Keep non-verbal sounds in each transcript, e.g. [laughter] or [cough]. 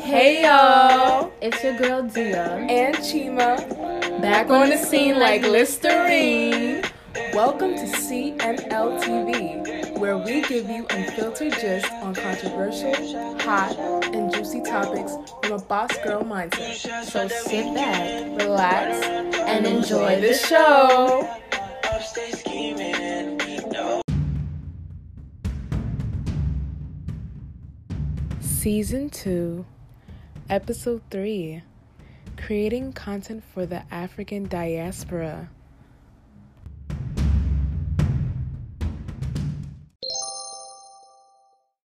Hey y'all, It's your girl Dia. and Chima, back on the scene like Listerine. Welcome to CNL TV, where we give you unfiltered gist on controversial, hot, and juicy topics from a boss girl mindset. So sit back Relax and enjoy the show. Season 2, Episode 3 Creating Content for the African Diaspora.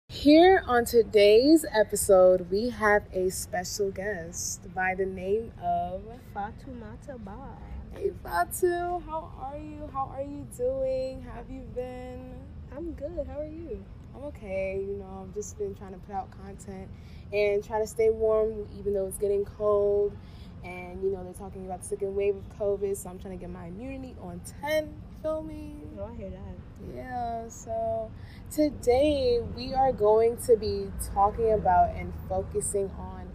Here on today's episode, we have a special guest by the name of Fatumata Ba. Hey Fatu. How are you? How are you doing? How have you been? I'm good. How are you? I'm okay. You know, I've just been trying to put out content and try to stay warm, even though it's getting cold. And you know, they're talking about the second wave of COVID, so I'm trying to get my immunity on 10. You feel me? Oh, I hear that. Yeah, so today we are going to be talking about and focusing on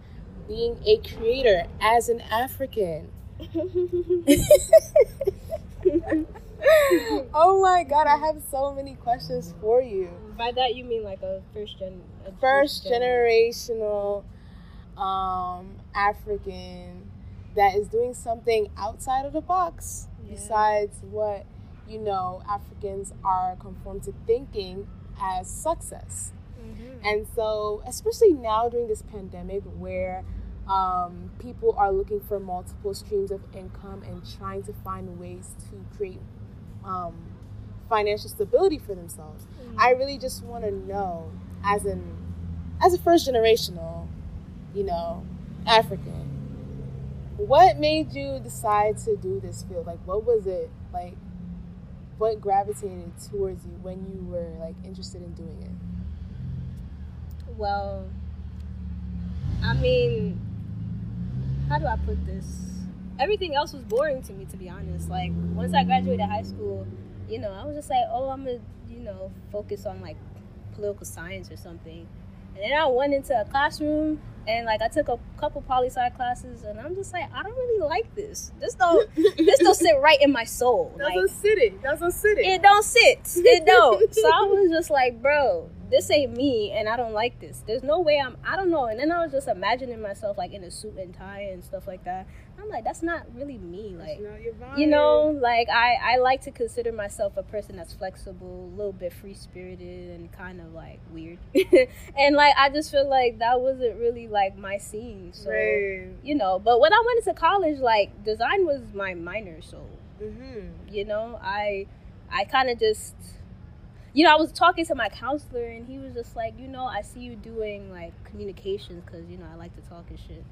being a creator as an African. [laughs] [laughs] [laughs] oh my god, I have so many questions for you. By that you mean like a first gen, a First gen- generational um, African that is doing something outside of the box Yeah. besides what you know Africans are conformed to thinking as success. Mhm. And so, especially now during this pandemic where um, people are looking for multiple streams of income and trying to find ways to create um, financial stability for themselves, Mm. I really just want to know, as an as a first generational, you know, African, what made you decide to do this field? Like, what was it like? What gravitated towards you when you were like interested in doing it? Well, I mean, how do I put this? Everything else was boring to me, to be honest. Like once I graduated high school, you know, I was just like, oh, I'm gonna, you know, focus on like political science or something. And then I went into a classroom and like I took a couple poli sci classes, and I'm just like, I don't really like this. This don't, this don't sit right in my soul. [laughs] Like, sit it. Doesn't sit it don't sit. It don't. [laughs] so I was just like, bro, this ain't me, and I don't like this. There's no way I'm. I don't know. And then I was just imagining myself like in a suit and tie and stuff like that. I'm like, that's not really me. Like, you know, like I I like to consider myself a person that's flexible, a little bit free spirited, and kind of like weird. [laughs] and like I just feel like that wasn't really like my scene. So Right. you know, but when I went into college, like design was my minor, so Mm-hmm. you know i i kind of just you know i was talking to my counselor and he was just like you know i see you doing like communications because you know i like to talk and shit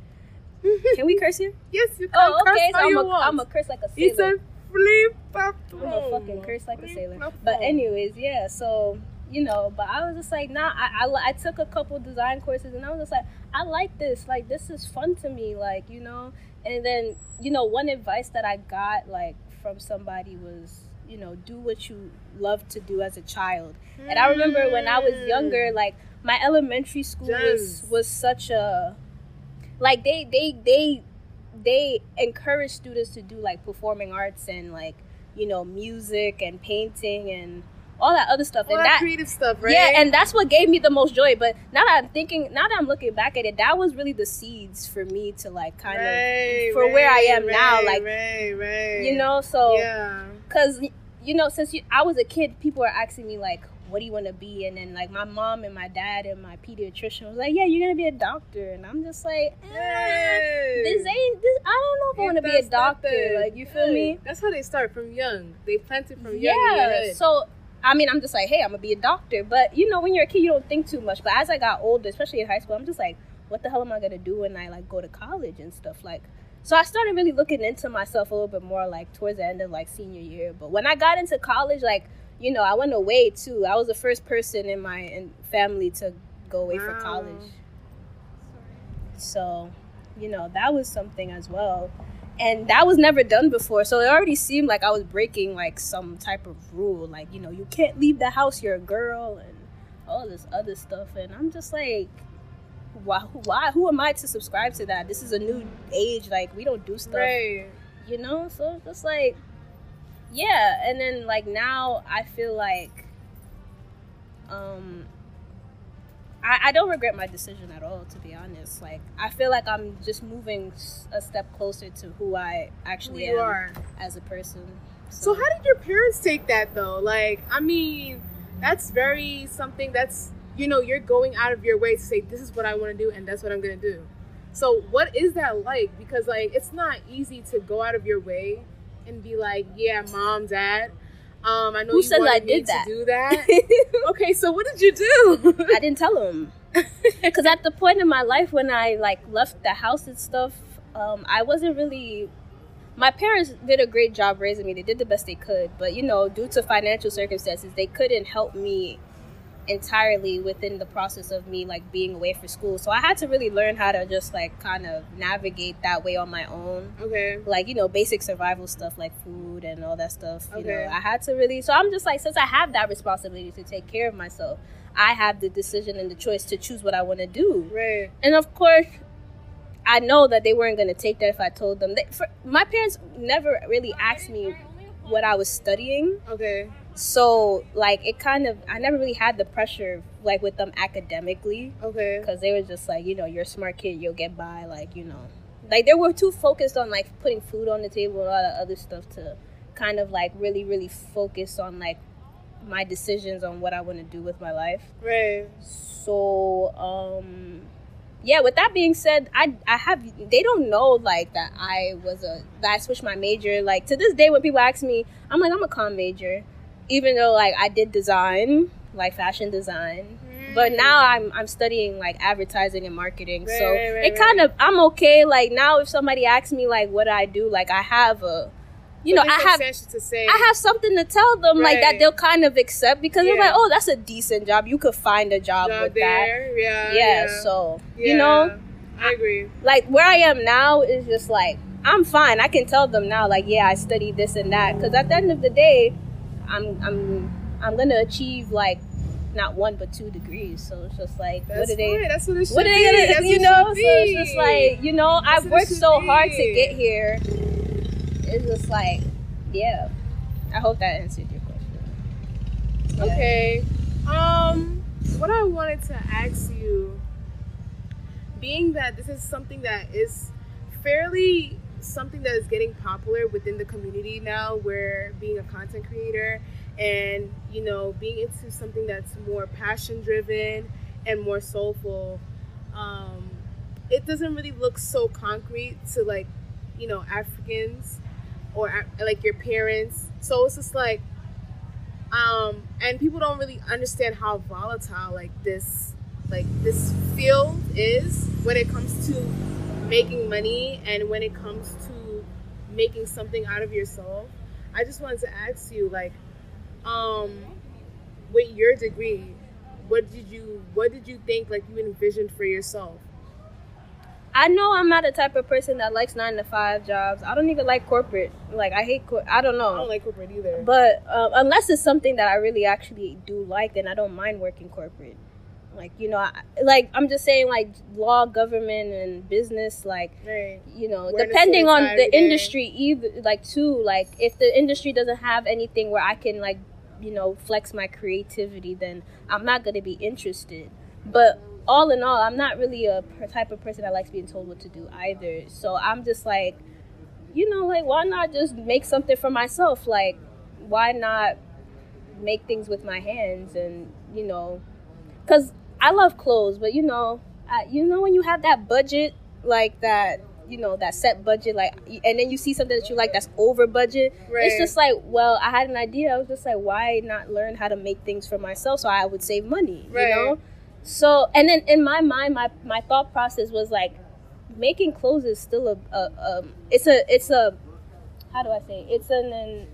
[laughs] can we curse here Yes, you can oh curse okay so i'm you a. I'm a curse like a He sailor said, flip up. i'm a fucking curse like a sailor but anyways yeah so you know but i was just like nah I, I i took a couple design courses and i was just like i like this like this is fun to me like you know? And then you know one advice that i got like from somebody was you know do what you love to do as a child. And i remember when i was younger hmm. like my elementary school was was such a like they they they they encourage students to do like performing arts and like you know music and painting and all that other stuff all and that, that creative stuff, right? yeah, and that's what gave me the most joy. But now that I'm thinking, now that I'm looking back at it, that was really the seeds for me to like kind Right, of for where I am right, now. Like right, right. you know, so yeah. because you know, since you, I was a kid, people were asking me like, "What do you want to be?" And then like my mom and my dad and my pediatrician was like, "Yeah, you're gonna be a doctor," and I'm just like, eh, Hey. "This ain't this. I don't know if I want to be a doctor." Like you feel Hey, me? That's how they start from young. They plant it from young. yeah so i mean i'm just like hey i'm gonna be a doctor. But you know when you're a kid you don't think too much. But as i got older especially in high school i'm just like what the hell am i gonna do when i like go to college and stuff like so i started really looking into myself a little bit more like towards the end of like senior year. But when i got into college like you know i went away too. I was the first person in my in family to go away for Wow. college so you know that was something as well and that was never done before so it already seemed like i was breaking like some type of rule like you know you can't leave the house you're a girl and all this other stuff, and I'm just like, why? Why? Who am I to subscribe to that? This is a new age. Like we don't do stuff, Right. you know. So it's just like, yeah. And then like now, I feel like, um, I, I don't regret my decision at all. To be honest, like I feel like I'm just moving a step closer to who I actually am are. as a person. So how did your parents take that though? Like, I mean, that's very something that's you know you're going out of your way to say this is what I want to do and that's what I'm gonna do. So what is that like? Because like it's not easy to go out of your way and be like, yeah, mom, dad. Um, I know Who wanted I did that? do that. [laughs] okay, so what did you do? I didn't tell him [laughs] because at the point in my life when I like left the house and stuff, um, I wasn't really. My parents did a great job raising me. They did the best they could, but you know, due to financial circumstances, they couldn't help me entirely within the process of me like being away for school. So I had to really learn how to just like kind of navigate that way on my own okay. like you know basic survival stuff like food and all that stuff you Okay. know i had to really so i'm just like since i have that responsibility to take care of myself i have the decision and the choice to choose what i want to do Right. and of course i know that they weren't going to take that if i told them they, for, my parents never really asked me what i was studying Okay. So like it kind of i never really had the pressure like with them academically Okay. because they were just like, you know, you're a smart kid, you'll get by, like, you know, like they were too focused on like putting food on the table and all that other stuff to kind of like really, really focus on like my decisions on what I want to do with my life. Right. So, um, yeah. With that being said, I I have they don't know like that I was a that I switched my major. Like to this day, when people ask me, I'm like I'm a com major, even though like I did design, like fashion design but mm. now I'm I'm studying like advertising and marketing. Right, so right, right, it kind of I'm okay. Like now, if somebody asks me like what I do, like I have a, you know, I have to say. I have something to tell them like that they'll kind of accept because they're like, oh, that's a decent job. You could find a job, job with there. Yeah. that. Yeah, So you know, I agree. like where I am now is just like I'm fine. I can tell them now, like, yeah, I studied this and that. Because at the end of the day, I'm I'm I'm gonna achieve like not one but two degrees. So it's just like, That's what are they? That's what it should What are they gonna, That's you know? So it's just like, you know, I've worked so hard to get here. It's just like, yeah. I hope that answered your question. Yeah. Okay. Um, what I wanted to ask you, being that this is something that is fairly something that is getting popular within the community now, where being a content creator and you know being into something that's more passion driven and more soulful, um, it doesn't really look so concrete to like you know Africans or like your parents. So it's just like um and people don't really understand how volatile like this like this field is when it comes to making money and when it comes to making something out of yourself i just wanted to ask you like um with your degree what did you what did you think like you envisioned for yourself I know I'm not the type of person that likes nine to five jobs. I don't even like corporate. Like I hate. Cor- I don't know. i don't like corporate either But um, unless it's something that I really actually do like, then I don't mind working corporate. Like you know, I, like I'm just saying, like law, government, and business. Like right you know, a depending on the day. industry, either like too. Like if the industry doesn't have anything where I can like you know flex my creativity, then I'm not gonna be interested. But all in all, I'm not really a type of person that likes being told what to do either. So I'm just like, you know, like why not just make something for myself? Like why not make things with my hands and you know, because I love clothes, but you know, I, you know when you have that budget like that you know that set budget like and then you see something that you like that's over budget Right. it's just like well i had an idea i was just like why not learn how to make things for myself so i would save money Right. you know so and then in my mind my my thought process was like making clothes is still a, a um it's a it's a how do i say it? it's an, an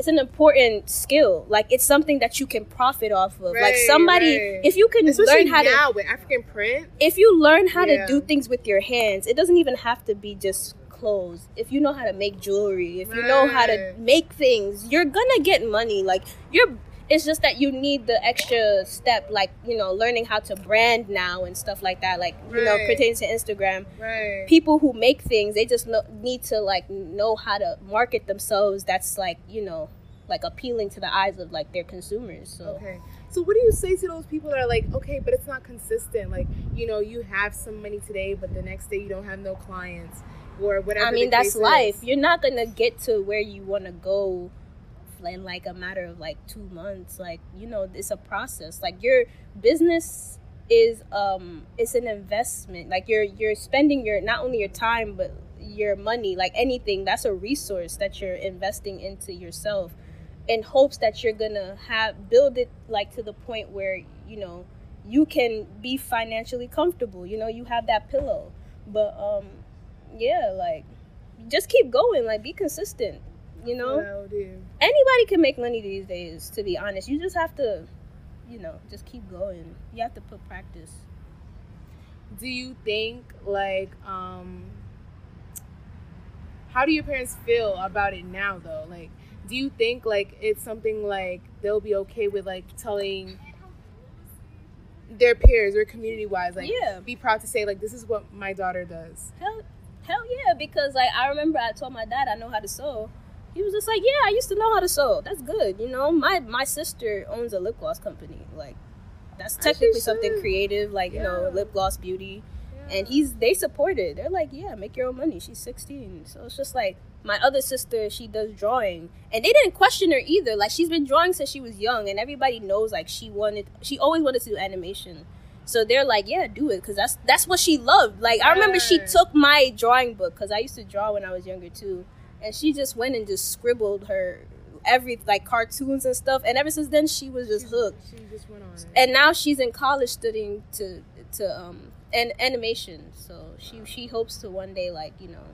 it's an important skill like it's something that you can profit off of like somebody right. if you can especially learn how to now with african print if you learn how Yeah. to do things with your hands, it doesn't even have to be just clothes. If you know how to make jewelry, if you know how to make things, you're gonna get money. Like you're it's just that you need the extra step like you know learning how to brand now and stuff like that like you know Right. pertains to instagram Right. people who make things they just know, need to like know how to market themselves that's like you know like appealing to the eyes of like their consumers so Okay. So what do you say to those people that are like, okay, but it's not consistent. Like, you know, you have some money today, but the next day you don't have no clients or whatever. I mean, that's life. is. You're not gonna get to where you want to go in like a matter of like two months. Like you know, it's a process. Like your business is um, it's an investment. Like you're you're spending your not only your time but your money. Like anything, that's a resource that you're investing into yourself, in hopes that you're gonna have build it like to the point where you know you can be financially comfortable. You know, you have that pillow. But um, yeah, like just keep going. Like be consistent. You know, I'll anybody can make money these days. To be honest, you just have to, you know, just keep going. You have to put practice. Do you think like um how do your parents feel about it now though? Like do you think like it's something like they'll be okay with like telling their peers or community wise like Yeah. be proud to say like this is what my daughter does. Hell, hell yeah! Because like I remember I told my dad I know how to sew. He was just like, "Yeah, I used to know how to sew. That's good." You know, my my sister owns a lip gloss company. Like, that's technically something creative. Like you know, lip gloss beauty. and he's they support it. They're like, yeah, make your own money. She's 16, so it's just like my other sister. She does drawing, and they didn't question her either. Like she's been drawing since she was young, and everybody knows like she wanted. She always wanted to do animation. So they're like, yeah, do it, because that's that's what she loved. Like I remember she took my drawing book because I used to draw when I was younger too, and she just went and just scribbled her every like cartoons and stuff. And ever since then, she was just hooked. She just went on it. and now she's in college studying to to um and animation. So she she hopes to one day like you know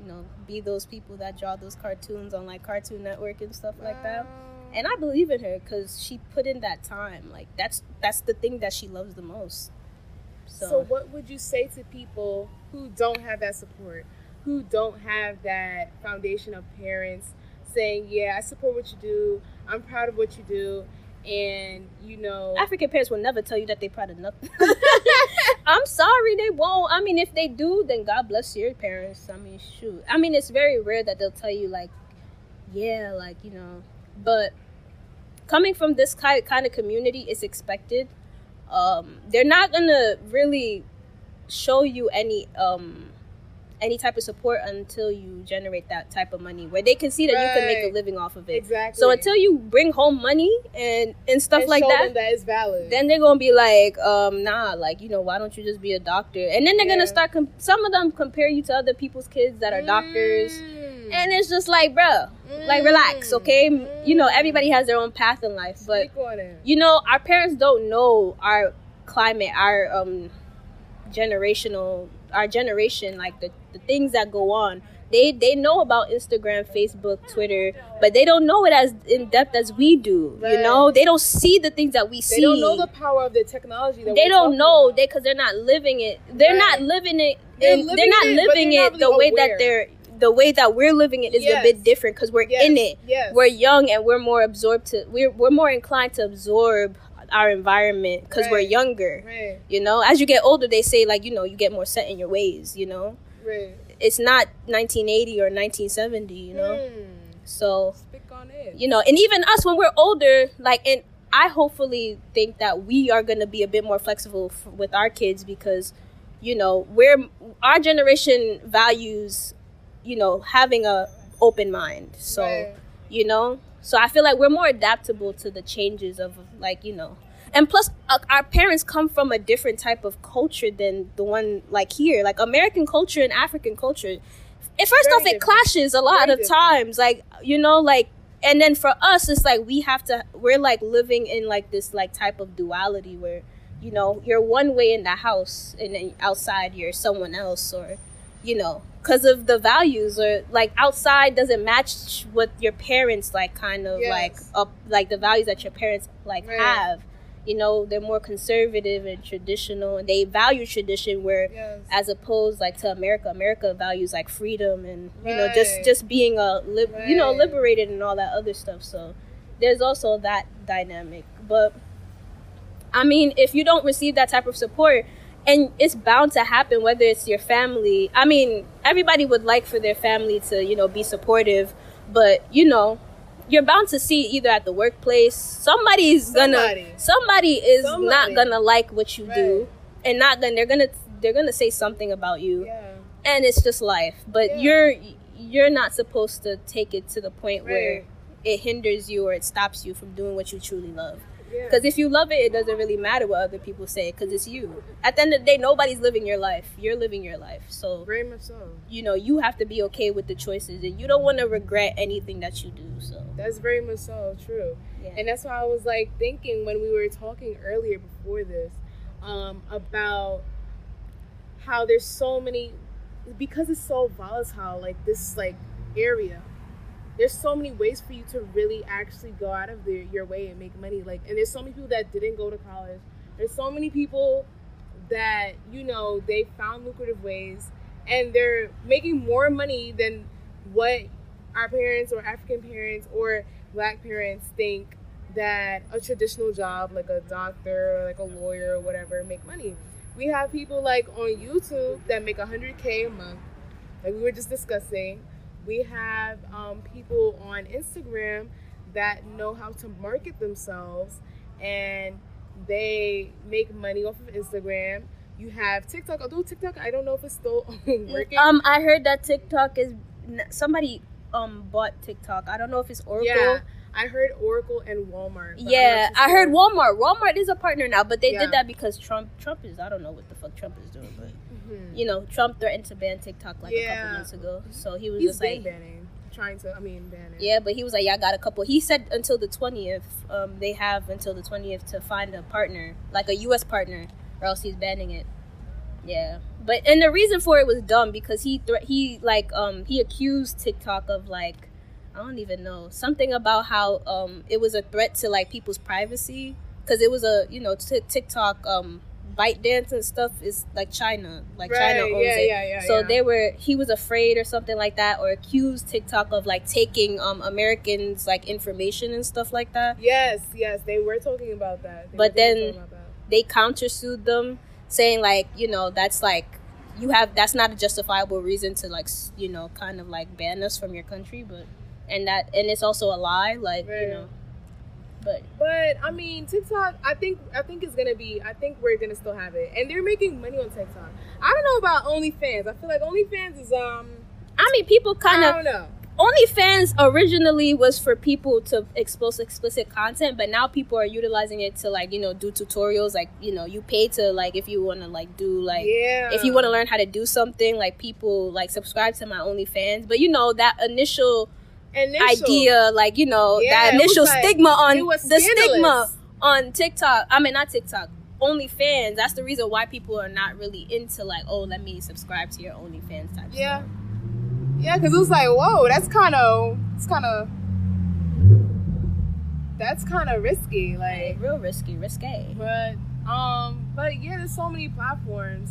you know be those people that draw those cartoons on like cartoon network and stuff like that. And i believe in her because she put in that time. Like that's that's the thing that she loves the most. So, So, what would you say to people who don't have that support, who don't have that foundation of parents saying, "Yeah, I support what you do. I'm proud of what you do," and you know, African parents will never tell you that they're proud of nothing. [laughs] I'm sorry, they won't. I mean, if they do, then God bless your parents. I mean, shoot. I mean, it's very rare that they'll tell you like, yeah, like you know. But coming from this kind kind of community, it's expected. Um, they're not gonna really show you any um any type of support until you generate that type of money where they can see that you can make a living off of it. exactly. So until you bring home money and and stuff And like that, that is valid. then they're gonna be like, um, nah, like you know, why don't you just be a doctor? And then they're Yeah. gonna start. Com- some of them compare you to other people's kids that are doctors, Mm. and it's just like, bruh, like relax, Mm. okay? You know, Mm. everybody has their own path in life, but Speak on it. you know, our parents don't know our climate, our um generational, our generation, like the the things that go on. They they know about Instagram, Facebook, Twitter, but they don't know it as in depth as we do. You know, they don't see the things that we see They don't know the power of the technology. That they don't know about. they because they're not living it they're Right. not living it They're and they're, not it, living they're it not the really way that they're the way that we're living it is a bit different because we're Yes, in it yes. we're young and we're more absorbed to we're, we're more inclined to absorb our environment because we're younger Right, you know as you get older they say like you know you get more set in your ways you know right. it's not 1980 or 1970 you know Mm. so Speak on it. you know and even us when we're older like and i hopefully think that we are going to be a bit more flexible f- with our kids because you know we're our generation values you know having a open mind so Right. you know so i feel like we're more adaptable to the changes of like you know. And plus uh, our parents come from a different type of culture than the one like here. Like american culture and african culture it first Very off it clashes a lot Very of different. times. Like you know like and then for us it's like we have to we're like living in like this like type of duality where you know you're one way in the house and then outside you're someone else or you know because of the values or like outside doesn't match what your parents like kind of Yes. like up like the values that your parents like Right. have you know they're more conservative and traditional and they value tradition where Yes. as opposed like to America. America values like freedom and you know just just being a lib- you know liberated and all that other stuff. So there's also that dynamic. But I mean, if you don't receive that type of support, and it's bound to happen whether it's your family. I mean, everybody would like for their family to, you know, be supportive, but you know, you're bound to see either at the workplace somebody's gonna Somebody. is Somebody. not gonna like what you do and not gonna they're gonna they're gonna say something about you Yeah. and it's just life but Yeah. you're you're not supposed to take it to the point where it hinders you or it stops you from doing what you truly love. Because if you love it it doesn't really matter what other people say because it's you at the end of the day nobody's living your life you're living your life so very much so. you know you have to be okay with the choices and you don't want to regret anything that you do so That's very much so true. yeah And that's why I was like thinking when we were talking earlier before this um, about how there's so many because it's so volatile, like this like area. There's so many ways for you to really actually go out of the, your way and make money. Like, and there's so many people that didn't go to college. There's so many people that you know they found lucrative ways, and they're making more money than what our parents or African parents or black parents think that a traditional job like a doctor or like a lawyer or whatever make money. We have people like on YouTube that make 100k a month, like we were just discussing. We have um, people on Instagram that know how to market themselves and they make money off of Instagram. You have TikTok, although TikTok, I don't know if it's still [laughs] working. um i heard that tiktok is somebody um bought tiktok i don't know if it's oracle Yeah, I heard Oracle and Walmart. Yeah, I heard. Walmart. Walmart is a partner now, but they Yeah. did that because Trump. Trump is I don't know what the fuck Trump is doing, but Mhm. you know, Trump threatened to ban TikTok like a couple months ago. So he was He's just like, banning, trying to. I mean, banning. yeah, but he was like, yeah, I got a couple. He said until the twentieth. Um, they have until the twentieth to find a partner, like a U.S. partner, or else he's banning it. Yeah, but and the reason for it was dumb because he thre- he like um he accused TikTok of like I don't even know something about how um it was a threat to like people's privacy because it was a you know t- TikTok um ByteDance and stuff is like China like China owns yeah, it yeah, yeah, so they were he was afraid or something like that or accused TikTok of like taking um Americans like information and stuff like that Yes, yes, they were talking about that. They But then- that. they countersued them saying like you know that's like you have that's not a justifiable reason to like you know kind of like ban us from your country but and that and it's also a lie like Right. you know but But I mean, TikTok. I think I think it's gonna be. I think we're gonna still have it, and they're making money on TikTok. I don't know about OnlyFans. I feel like OnlyFans is um. i mean people kind I of don't know. OnlyFans originally was for people to expose explicit content, but now people are utilizing it to like you know do tutorials. Like you know you pay to like if you want to like do like yeah. if you want to learn how to do something. Like people like subscribe to my OnlyFans, but you know that initial Initial. idea, like you know Yeah, that initial like- stigma on the stigma on TikTok. I mean not TikTok. OnlyFans. That's the reason why people are not really into like, oh, let me subscribe to your OnlyFans type. Yeah. stuff. Yeah, because it was like, whoa, that's kind of, it's kind of, that's kind of risky. Like Like, real risky, risque. but, um, but yeah, there's so many platforms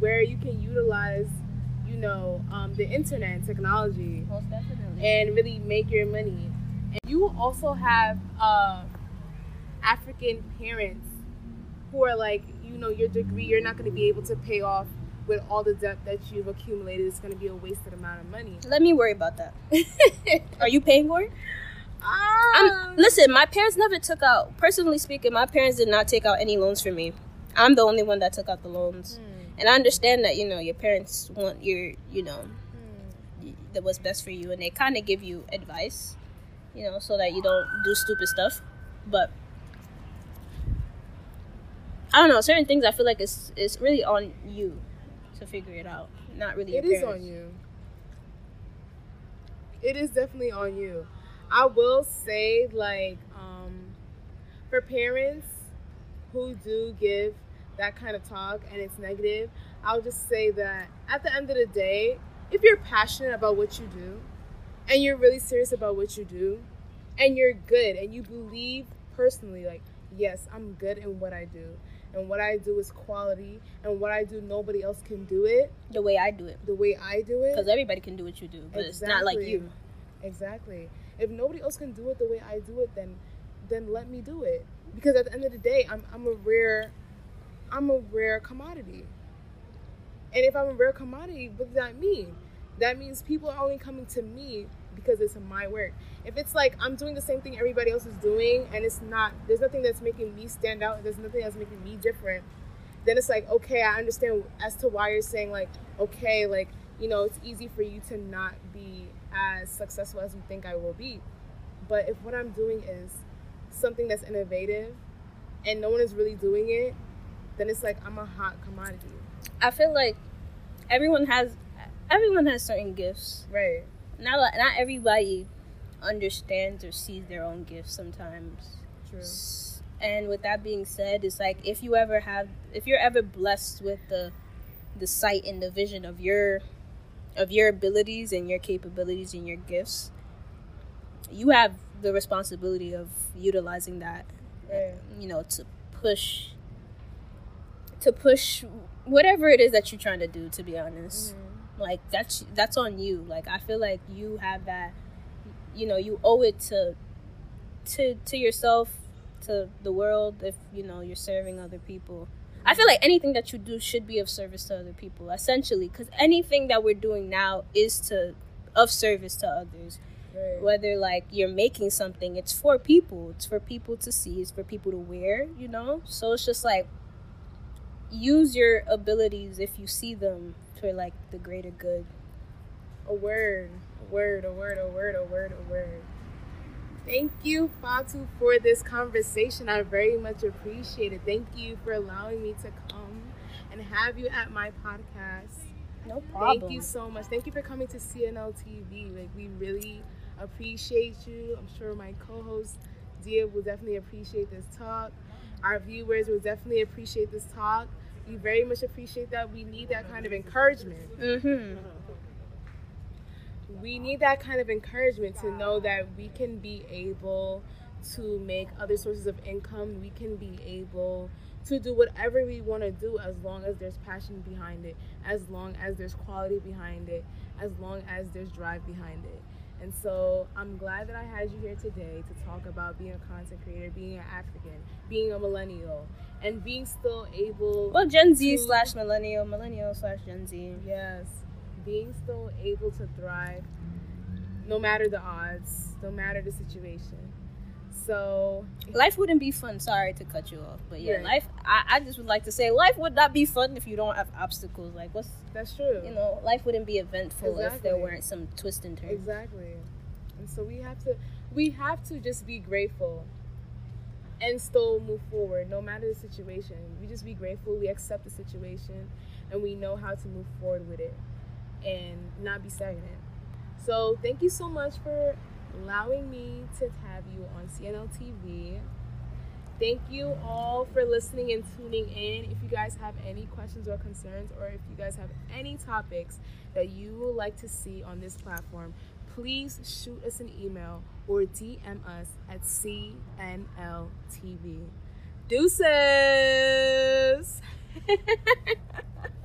where you can utilize, you know, um, the internet and technology Most definitely. And really make your money. And you also have uh, African parents who are like, you know, your degree, you're not going to be able to pay off with all the debt that you've accumulated. It's going to be a wasted amount of money. Let me worry about that. [laughs] Are you paying for it? Um, listen, my parents never took out. Personally speaking, my parents did not take out any loans for me. I'm the only one that took out the loans, Hmm. and I understand that you know your parents want your, you know. That what's best for you, and they kind of give you advice, you know, so that you don't do stupid stuff. But I don't know, certain things I feel like it's it's really on you to figure it out, not really. It your is parents. on you. It is definitely on you. I will say, like, um, for parents who do give that kind of talk and it's negative, I'll just say that at the end of the day, if you're passionate about what you do and you're really serious about what you do and you're good and you believe personally, like, yes, I'm good in what I do and what I do is quality and what I do, nobody else can do it The way I do it, the way I do it. because everybody can do what you do, but it's not like you. Exactly. If nobody else can do it the way I do it, then then let me do it. Because at the end of the day, I'm I'm a rare I'm a rare commodity. And if I'm a rare commodity, what does that mean? That means people are only coming to me because it's my work. If it's like I'm doing the same thing everybody else is doing and it's not there's nothing that's making me stand out, there's nothing that's making me different, then it's like, okay, I understand as to why you're saying like, okay, like, you know, it's easy for you to not be as successful as you think I will be. But if what I'm doing is something that's innovative and no one is really doing it, then it's like I'm a hot commodity. I feel like everyone has everyone has certain gifts. Right. Not not everybody understands or sees their own gifts sometimes. True. And with that being said, it's like if you ever have if you're ever blessed with the the sight and the vision of your of your abilities and your capabilities and your gifts, you have the responsibility of utilizing that Right. you know to push to push whatever it is that you're trying to do to be honest. Mm. Like that's that's on you. Like i feel like you have that you know you owe it to to to yourself to the world if you know you're serving other people. I feel like anything that you do should be of service to other people essentially because anything that we're doing now is to of service to others. Right. whether like you're making something it's for people. It's for people to see. It's for people to wear you know? So it's just like use your abilities if you see them for like the greater good A word, a word, a word, a word, a word, a word. Thank you, Fatu, for this conversation. I very much appreciate it. Thank you for allowing me to come and have you at my podcast. no problem Thank you so much. Thank you for coming to CNL TV. Like we really appreciate you. I'm sure my co-host Dia will definitely appreciate this talk. Our viewers will definitely appreciate this talk. We very much appreciate that. We need that kind of encouragement. mm-hmm We need that kind of encouragement to know that we can be able to make other sources of income. We can be able to do whatever we want to do as long as there's passion behind it, as long as there's quality behind it, as long as there's drive behind it. And so I'm glad that I had you here today to talk about being a content creator, being an African, being a millennial, and being still able well gen z to- slash millennial millennial slash gen z Yes, being still able to thrive no matter the odds, no matter the situation. So, life wouldn't be fun sorry to cut you off but yeah Right. life I, I just would like to say life would not be fun if you don't have obstacles like what's that's true. you know life wouldn't be eventful if there weren't some twists and turns Exactly. And so we have to we have to just be grateful and still move forward no matter the situation. We just be grateful, we accept the situation and we know how to move forward with it and not be stagnant. So thank you so much for allowing me to have you on CNL TV. Thank you all for listening and tuning in. If you guys have any questions or concerns, or if you guys have any topics that you would like to see on this platform, please shoot us an email or DM us at CNL TV. Deuces! [laughs]